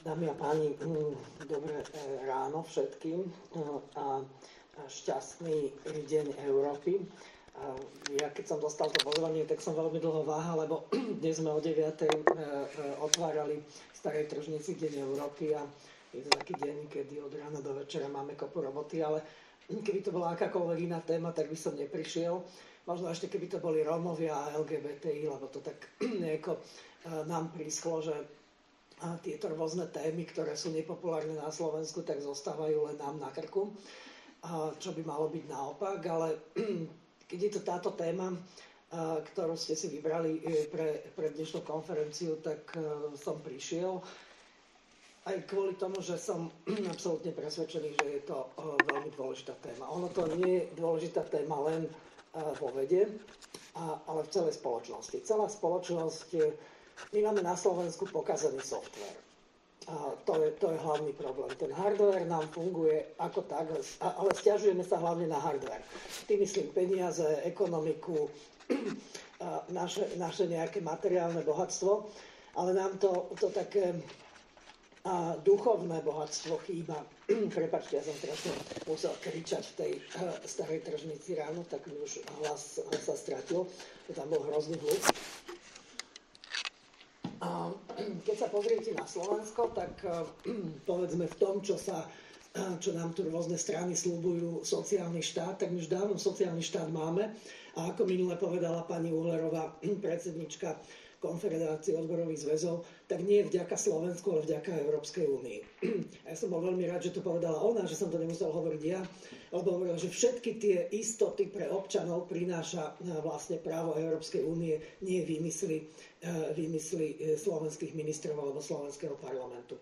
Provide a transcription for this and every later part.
Dámy a páni, mm, dobré e, ráno všetkým e, a šťastný deň Európy. Ja keď som dostal to pozvanie, tak som veľmi dlho váhal, lebo dnes sme o 9. E, otvárali v Starej tržnici Deň Európy a je to taký deň, kedy od rána do večera máme kopu roboty, ale keby to bola akákoľvek iná téma, tak by som neprišiel. Možno ešte keby to boli Rómovia a LGBTI, lebo to tak nejako nám prísklo, že a tieto rôzne témy, ktoré sú nepopulárne na Slovensku, tak zostávajú len nám na krku, a čo by malo byť naopak, ale keď je to táto téma, ktorú ste si vybrali e, pre, pre dnešnú konferenciu, tak e, som prišiel. Aj kvôli tomu, že som absolútne presvedčený, že je to e, veľmi dôležitá téma. Ono to nie je dôležitá téma len vo vede, ale v celej spoločnosti. Celá spoločnosť my máme na Slovensku pokazený software. A to je, to je hlavný problém. Ten hardware nám funguje ako tak, ale stiažujeme sa hlavne na hardware. Tým myslím peniaze, ekonomiku, naše, naše nejaké materiálne bohatstvo, ale nám to, to také a duchovné bohatstvo chýba. Prepačte, ja som strašne musel kričať v tej uh, starej tržnici ráno, tak mi už hlas, hlas sa stratil, tam bol hrozný hluk. A keď sa pozriete na Slovensko, tak eh, povedzme v tom, čo sa eh, čo nám tu rôzne strany slúbujú sociálny štát, tak my už dávno sociálny štát máme. A ako minule povedala pani Uhlerová, predsednička Konfederácie odborových zväzov, tak nie vďaka Slovensku, ale vďaka Európskej únii. Ja som bol veľmi rád, že to povedala ona, že som to nemusel hovoriť ja, lebo hovorila, že všetky tie istoty pre občanov prináša eh, vlastne právo Európskej únie, nie vymysly, eh, vymysly eh, slovenských ministrov alebo slovenského parlamentu.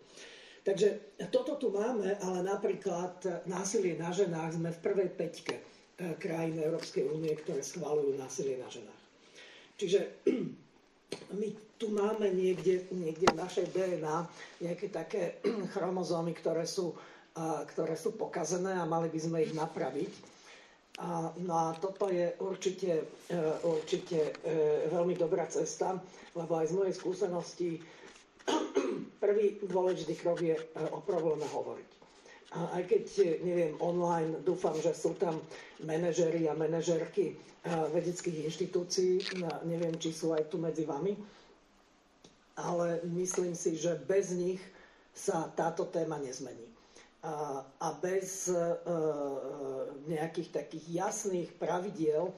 Takže toto tu máme, ale napríklad násilie na ženách sme v prvej peťke krajín Európskej únie, ktoré schválujú násilie na ženách. Čiže my tu máme niekde, niekde v našej DNA nejaké také chromozómy, ktoré sú, ktoré sú pokazené a mali by sme ich napraviť. A, no a toto je určite, e, určite e, veľmi dobrá cesta, lebo aj z mojej skúsenosti prvý dôležitý krok je e, o probléme hovoriť. A aj keď, neviem, online, dúfam, že sú tam manažery a manažerky vedeckých inštitúcií, neviem, či sú aj tu medzi vami, ale myslím si, že bez nich sa táto téma nezmení. A, a bez e, nejakých takých jasných pravidiel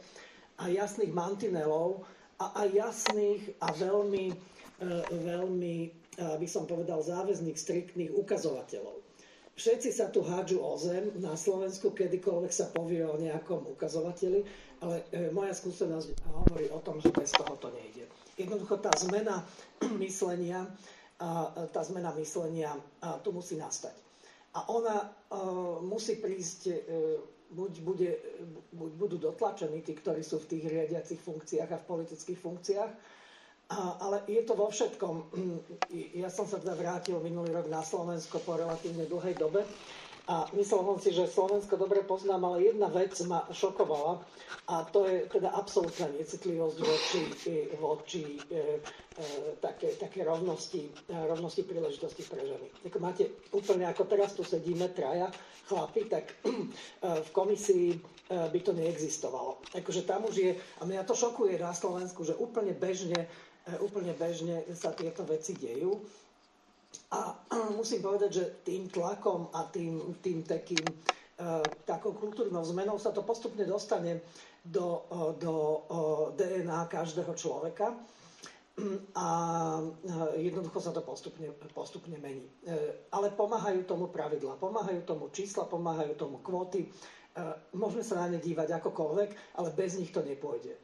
a jasných mantinelov a aj jasných a veľmi, e, veľmi, by som povedal, záväzných, striktných ukazovateľov. Všetci sa tu hádžu o zem na Slovensku, kedykoľvek sa povie o nejakom ukazovateli, ale e, moja skúsenosť hovorí o tom, že bez toho to nejde. Jednoducho tá zmena myslenia, tá zmena myslenia tu musí nastať. A ona e, musí prísť, e, buď, bude, buď budú dotlačení tí, ktorí sú v tých riadiacich funkciách a v politických funkciách, ale je to vo všetkom. Ja som sa teda vrátil minulý rok na Slovensko po relatívne dlhej dobe a myslel som si, že Slovensko dobre poznám, ale jedna vec ma šokovala a to je teda absolútna necitlivosť voči, voči e, e, také, také rovnosti, e, rovnosti príležitosti pre ženy. Tak máte úplne ako teraz tu sedíme traja chlapi, tak e, v komisii e, by to neexistovalo. Akože tam už je, a mňa to šokuje na Slovensku, že úplne bežne E, úplne bežne sa tieto veci dejú. A musím povedať, že tým tlakom a tým, tým takým, e, takou kultúrnou zmenou sa to postupne dostane do, e, do DNA každého človeka a jednoducho sa to postupne, postupne mení. Ale pomáhajú tomu pravidla, pomáhajú tomu čísla, pomáhajú tomu kvóty. Môžeme sa na ne dívať akokoľvek, ale bez nich to nepôjde.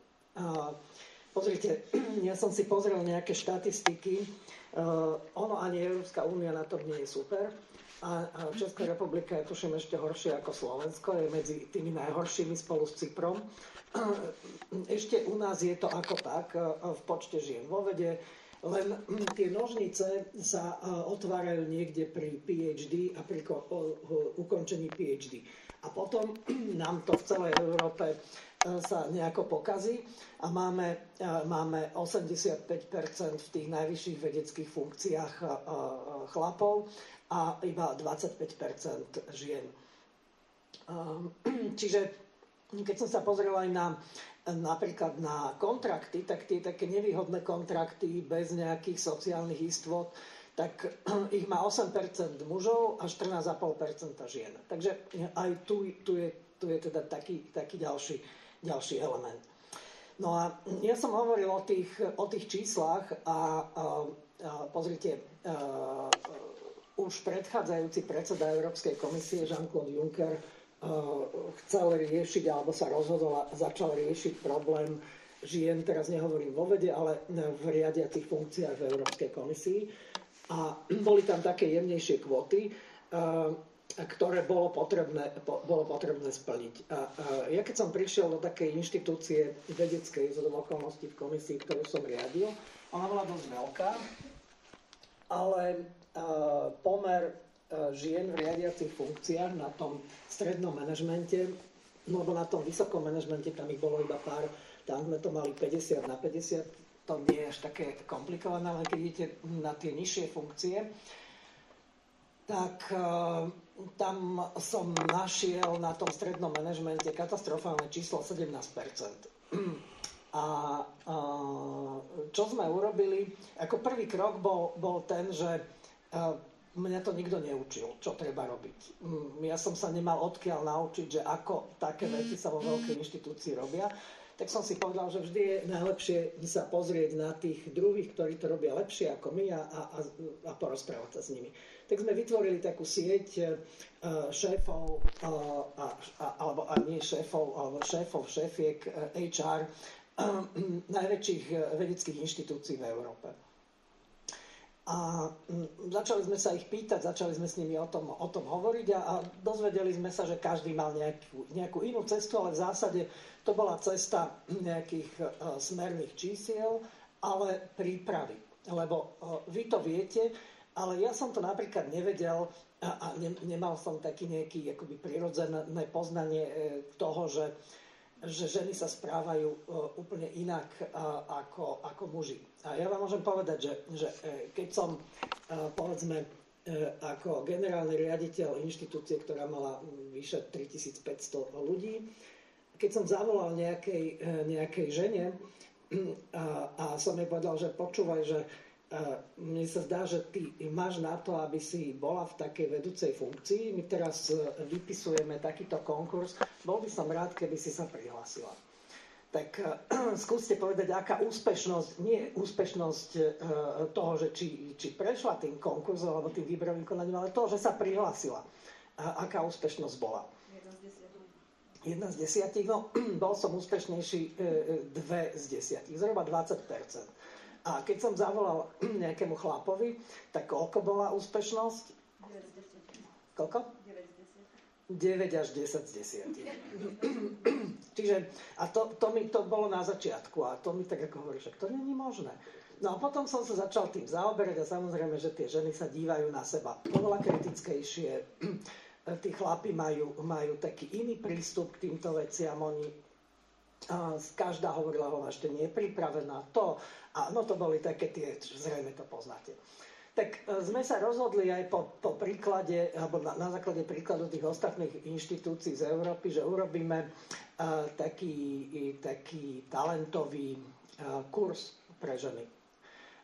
Pozrite, ja som si pozrel nejaké štatistiky. Uh, ono ani Európska únia na tom nie je super. A, a Česká republika je tuším ešte horšie ako Slovensko, je medzi tými najhoršími spolu s Cyprom. Ešte u nás je to ako tak v počte žien vo vede, len tie nožnice sa otvárajú niekde pri PhD a pri ukončení PhD. A potom nám to v celej Európe sa nejako pokazí a máme, máme 85% v tých najvyšších vedeckých funkciách chlapov a iba 25% žien. Čiže keď som sa pozrel aj na napríklad na kontrakty, tak tie také nevýhodné kontrakty bez nejakých sociálnych istôt, tak ich má 8% mužov a 14,5% žien. Takže aj tu, tu, je, tu je teda taký, taký ďalší, ďalší element. No a ja som hovoril o tých, o tých číslach a, a, a pozrite, a, už predchádzajúci predseda Európskej komisie Jean-Claude Juncker chcel riešiť alebo sa rozhodol a začal riešiť problém žien, teraz nehovorím vo vede, ale v riadiacich funkciách v Európskej komisii. A boli tam také jemnejšie kvóty, ktoré bolo potrebné, bolo potrebné splniť. A, ja keď som prišiel do takej inštitúcie vedeckej z okolností v komisii, ktorú som riadil, ona bola dosť veľká, ale pomer žien v riadiacich funkciách na tom strednom manažmente, no na tom vysokom manažmente tam ich bolo iba pár, tam sme to mali 50 na 50, to nie je až také komplikované, ale keď idete na tie nižšie funkcie, tak uh, tam som našiel na tom strednom manažmente katastrofálne číslo 17% a uh, čo sme urobili? Ako prvý krok bol, bol ten, že uh, mňa to nikto neučil, čo treba robiť. Mm, ja som sa nemal odkiaľ naučiť, že ako také veci sa vo veľkej inštitúcii robia tak som si povedal, že vždy je najlepšie sa pozrieť na tých druhých, ktorí to robia lepšie ako my a, a, a porozprávať sa s nimi. Tak sme vytvorili takú sieť uh, šéfov, a, alebo a nie šéfov, alebo šéfov, šéfiek uh, HR najväčších vedeckých inštitúcií v Európe. A mm, začali sme sa ich pýtať, začali sme s nimi o tom, o tom hovoriť a, a dozvedeli sme sa, že každý mal nejakú, nejakú inú cestu, ale v zásade to bola cesta nejakých uh, smerných čísiel, ale prípravy. Lebo uh, vy to viete, ale ja som to napríklad nevedel a, a ne, nemal som taký nejaký akoby prirodzené poznanie uh, toho, že že ženy sa správajú e, úplne inak e, ako, ako muži. A ja vám môžem povedať, že, že e, keď som, povedzme, ako generálny riaditeľ inštitúcie, ktorá mala vyše 3500 ľudí, keď som zavolal nejakej, nejakej žene a, a som jej povedal, že počúvaj, že mne sa zdá, že ty máš na to, aby si bola v takej vedúcej funkcii. My teraz e, vypisujeme takýto konkurs. Bol by som rád, keby si sa prihlásila. Tak e, skúste povedať, aká úspešnosť, nie úspešnosť e, toho, že či, či prešla tým konkurzom alebo tým výberovým konaním, ale toho, že sa prihlásila. Aká úspešnosť bola. Jedna z desiatich. No, bol som úspešnejší dve z desiatich, zhruba 20 a keď som zavolal nejakému chlapovi, tak koľko bola úspešnosť? 9 Koľko? 9 až 10 z 10. Čiže, a to, to mi to bolo na začiatku a to mi tak ako hovorí, že to je možné. No a potom som sa začal tým zaoberať a samozrejme, že tie ženy sa dívajú na seba oveľa kritickejšie. Tí chlapi majú, majú taký iný prístup k týmto veciam. Oni každá hovorila, že ešte nie je pripravená to. A no to boli také tie, zrejme to poznáte. Tak e, sme sa rozhodli aj po, po príklade, alebo na, na základe príkladu tých ostatných inštitúcií z Európy, že urobíme uh, taký, taký talentový uh, kurz pre ženy.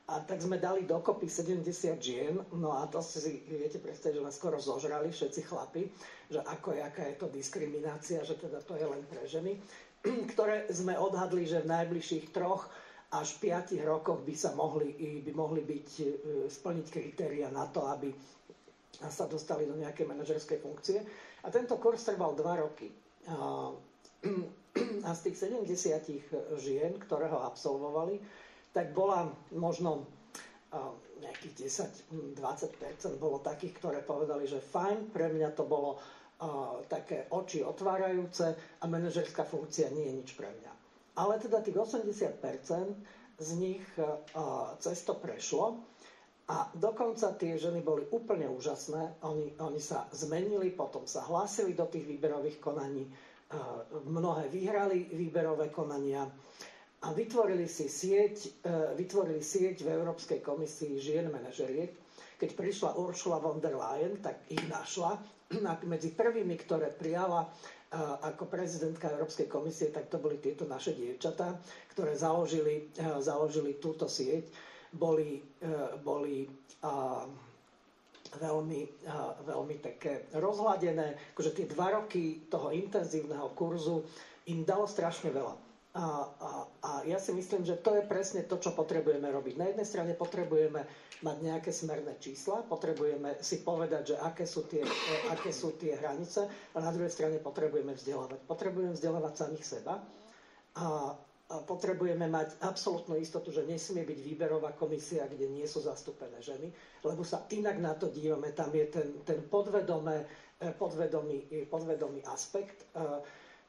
A tak sme dali dokopy 70 žien, no a to si viete predstaviť, že sme skoro zožrali všetci chlapi, že ako aká je to diskriminácia, že teda to je len pre ženy. ktoré sme odhadli, že v najbližších troch až piatich rokoch by sa mohli, by mohli byť, e, splniť kritéria na to, aby sa dostali do nejakej manažerskej funkcie. A tento kurz trval dva roky. A, a z tých 70 žien, ktoré ho absolvovali, tak bola možno nejakých 10-20% bolo takých, ktoré povedali, že fajn, pre mňa to bolo také oči otvárajúce a manažerská funkcia nie je nič pre mňa. Ale teda tých 80% z nich cez to prešlo a dokonca tie ženy boli úplne úžasné. Oni, oni sa zmenili, potom sa hlásili do tých výberových konaní, mnohé vyhrali výberové konania a vytvorili si sieť, vytvorili sieť v Európskej komisii žien manažeriek. Keď prišla Ursula von der Leyen, tak ich našla. Medzi prvými, ktoré prijala ako prezidentka Európskej komisie, tak to boli tieto naše dievčatá, ktoré založili, založili túto sieť. Boli, boli veľmi, veľmi také rozhladené. Akože tie dva roky toho intenzívneho kurzu im dalo strašne veľa. A, a, a ja si myslím, že to je presne to, čo potrebujeme robiť. Na jednej strane potrebujeme mať nejaké smerné čísla, potrebujeme si povedať, že aké sú tie, e, aké sú tie hranice a na druhej strane potrebujeme vzdelávať. Potrebujeme vzdelávať samých seba a, potrebujeme mať absolútnu istotu, že nesmie byť výberová komisia, kde nie sú zastúpené ženy, lebo sa inak na to dívame. Tam je ten, ten podvedomé, e, podvedomý, podvedomý aspekt. E,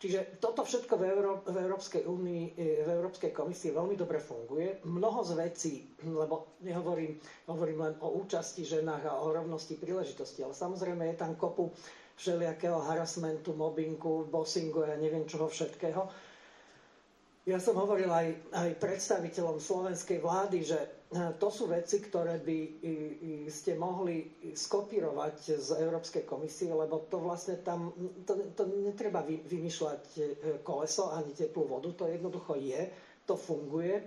čiže toto všetko v, Euró- v Európskej únii, v Európskej komisii veľmi dobre funguje. Mnoho z vecí, lebo nehovorím hovorím len o účasti ženách a o rovnosti príležitosti, ale samozrejme je tam kopu všelijakého harasmentu, mobbingu, bossingu a ja neviem čoho všetkého ja som hovoril aj, aj predstaviteľom slovenskej vlády, že e, to sú veci, ktoré by ste mohli skopírovať z Európskej komisie, lebo to vlastne tam, to, to netreba vymýšľať e, koleso ani teplú vodu, to jednoducho je, to funguje.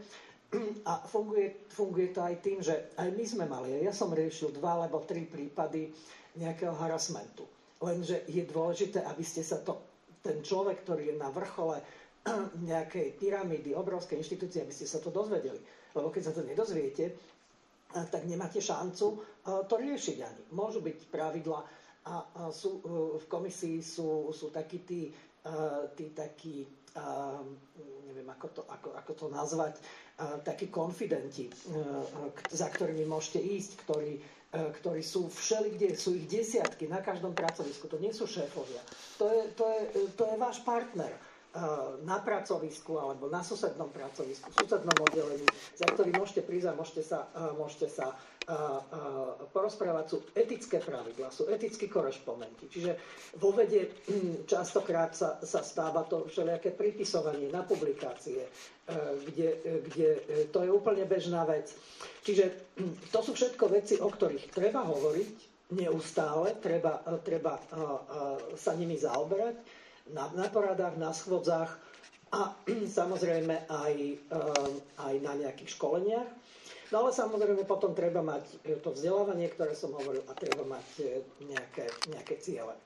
A funguje, funguje to aj tým, že aj my sme mali, ja som riešil dva alebo tri prípady nejakého harasmentu. Lenže je dôležité, aby ste sa to, ten človek, ktorý je na vrchole nejakej pyramídy, obrovskej inštitúcie, aby ste sa to dozvedeli. Lebo keď sa to nedozviete, tak nemáte šancu to riešiť ani. Môžu byť pravidla a sú, e, v komisii sú, sú takí tí, tí takí, neviem ako to, ako, ako to nazvať, takí konfidenti, e, za ktorými môžete ísť, ktorí, e, ktorí sú všeli, sú ich desiatky na každom pracovisku. To nie sú šéfovia. To je, to je, to je váš partner na pracovisku alebo na susednom pracovisku, v susednom oddelení, za ktorý môžete prísť a môžete sa, môžete sa porozprávať, sú etické pravidla, sú etickí korešpondenti. Čiže vo vede hm, častokrát sa, sa stáva to všelijaké pripisovanie na publikácie, kde, kde to je úplne bežná vec. Čiže hm, to sú všetko veci, o ktorých treba hovoriť neustále, treba, treba sa nimi zaoberať na, na poradách, na schodzách a samozrejme aj, ehm, aj na nejakých školeniach. No ale samozrejme potom treba mať to vzdelávanie, ktoré som hovoril, a treba mať e, nejaké, nejaké ciele.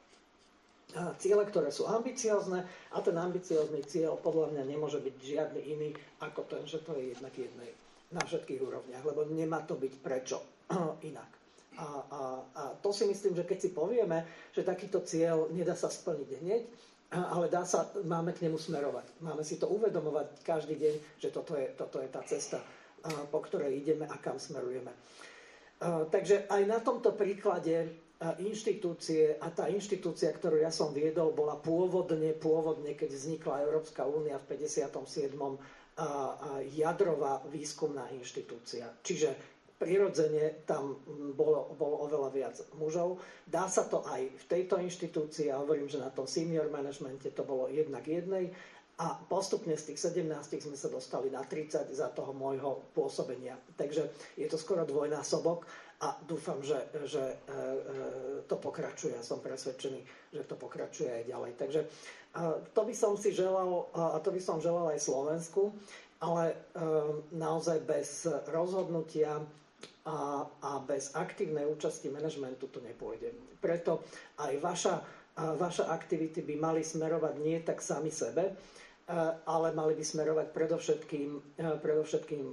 Ciele, ktoré sú ambiciozne a ten ambiciózny cieľ podľa mňa nemôže byť žiadny iný ako ten, že to je jednak jednej na všetkých úrovniach, lebo nemá to byť prečo inak. A, a, a to si myslím, že keď si povieme, že takýto cieľ nedá sa splniť hneď, ale dá sa, máme k nemu smerovať. Máme si to uvedomovať každý deň, že toto je, toto je tá cesta, po ktorej ideme a kam smerujeme. Takže aj na tomto príklade inštitúcie a tá inštitúcia, ktorú ja som viedol, bola pôvodne, pôvodne keď vznikla Európska únia v 57. jadrová výskumná inštitúcia. Čiže prirodzene tam bolo, bolo oveľa viac mužov. Dá sa to aj v tejto inštitúcii, ja hovorím, že na tom senior managemente to bolo jednak jednej a postupne z tých 17 sme sa dostali na 30 za toho môjho pôsobenia. Takže je to skoro dvojnásobok a dúfam, že, že e, e, to pokračuje. Ja som presvedčený, že to pokračuje aj ďalej. Takže to by som si želal, a to by som želal aj Slovensku, ale e, naozaj bez rozhodnutia a, a bez aktívnej účasti manažmentu to nepôjde. Preto aj vaša, vaša aktivity by mali smerovať nie tak sami sebe, ale mali by smerovať predovšetkým, predovšetkým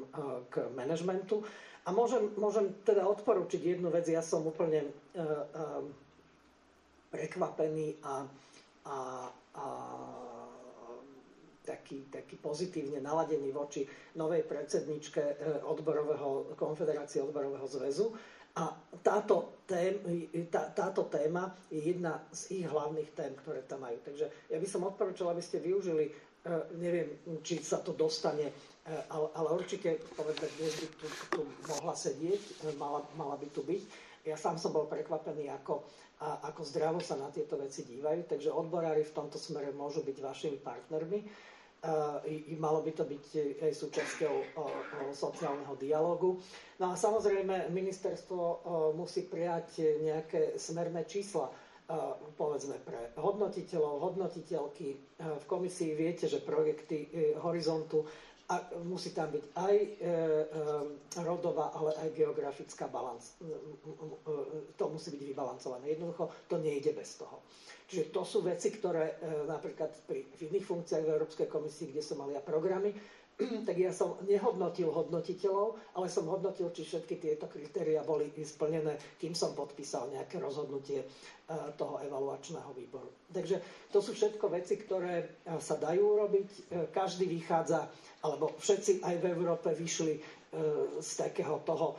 k manažmentu. A môžem, môžem teda odporučiť jednu vec. Ja som úplne prekvapený a, a, a taký, taký pozitívne naladený voči novej predsedničke e, odborového, Konfederácie odborového zväzu. A táto, tém, tá, táto téma je jedna z ich hlavných tém, ktoré tam majú. Takže ja by som odporúčal, aby ste využili neviem, či sa to dostane, ale, ale určite, povedzme, dnes by tu, tu mohla sedieť, mala, mala by tu byť. Ja sám som bol prekvapený, ako, ako zdravo sa na tieto veci dívajú, takže odborári v tomto smere môžu byť vašimi partnermi malo by to byť aj súčasťou sociálneho dialogu. No a samozrejme ministerstvo musí prijať nejaké smerné čísla povedzme pre hodnotiteľov, hodnotiteľky. V komisii viete, že projekty Horizontu a musí tam byť aj e, e, rodová, ale aj geografická balans. To musí byť vybalancované. Jednoducho to nejde bez toho. Čiže to sú veci, ktoré e, napríklad pri, v iných funkciách v Európskej komisii, kde som mal ja programy, tak ja som nehodnotil hodnotiteľov, ale som hodnotil, či všetky tieto kritéria boli splnené, kým som podpísal nejaké rozhodnutie e, toho evaluačného výboru. Takže to sú všetko veci, ktoré e, sa dajú urobiť. Každý vychádza, alebo všetci aj v Európe vyšli z takého toho,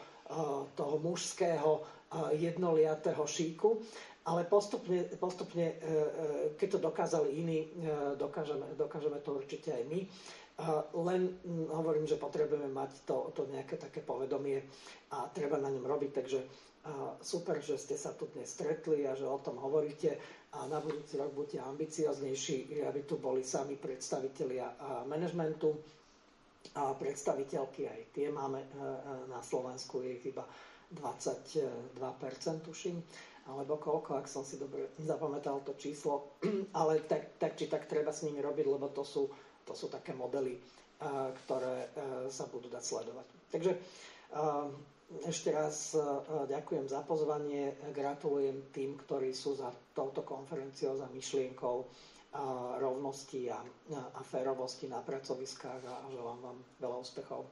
toho mužského jednoliatého šíku. Ale postupne, postupne, e, e, keď to dokázali iní, e, dokážeme, dokážeme to určite aj my. Len hovorím, že potrebujeme mať to, to nejaké také povedomie a treba na ňom robiť, takže super, že ste sa tu dnes stretli a že o tom hovoríte a na budúci rok buďte ambicioznejší, aby tu boli sami predstavitelia manažmentu a predstaviteľky, aj tie máme na Slovensku, je ich iba 22%, tuším. Alebo koľko, ak som si dobre zapamätal to číslo, ale tak, tak či tak treba s nimi robiť, lebo to sú, to sú také modely, ktoré sa budú dať sledovať. Takže ešte raz ďakujem za pozvanie, gratulujem tým, ktorí sú za touto konferenciou, za myšlienkou rovnosti a, a férovosti na pracoviskách a želám vám veľa úspechov.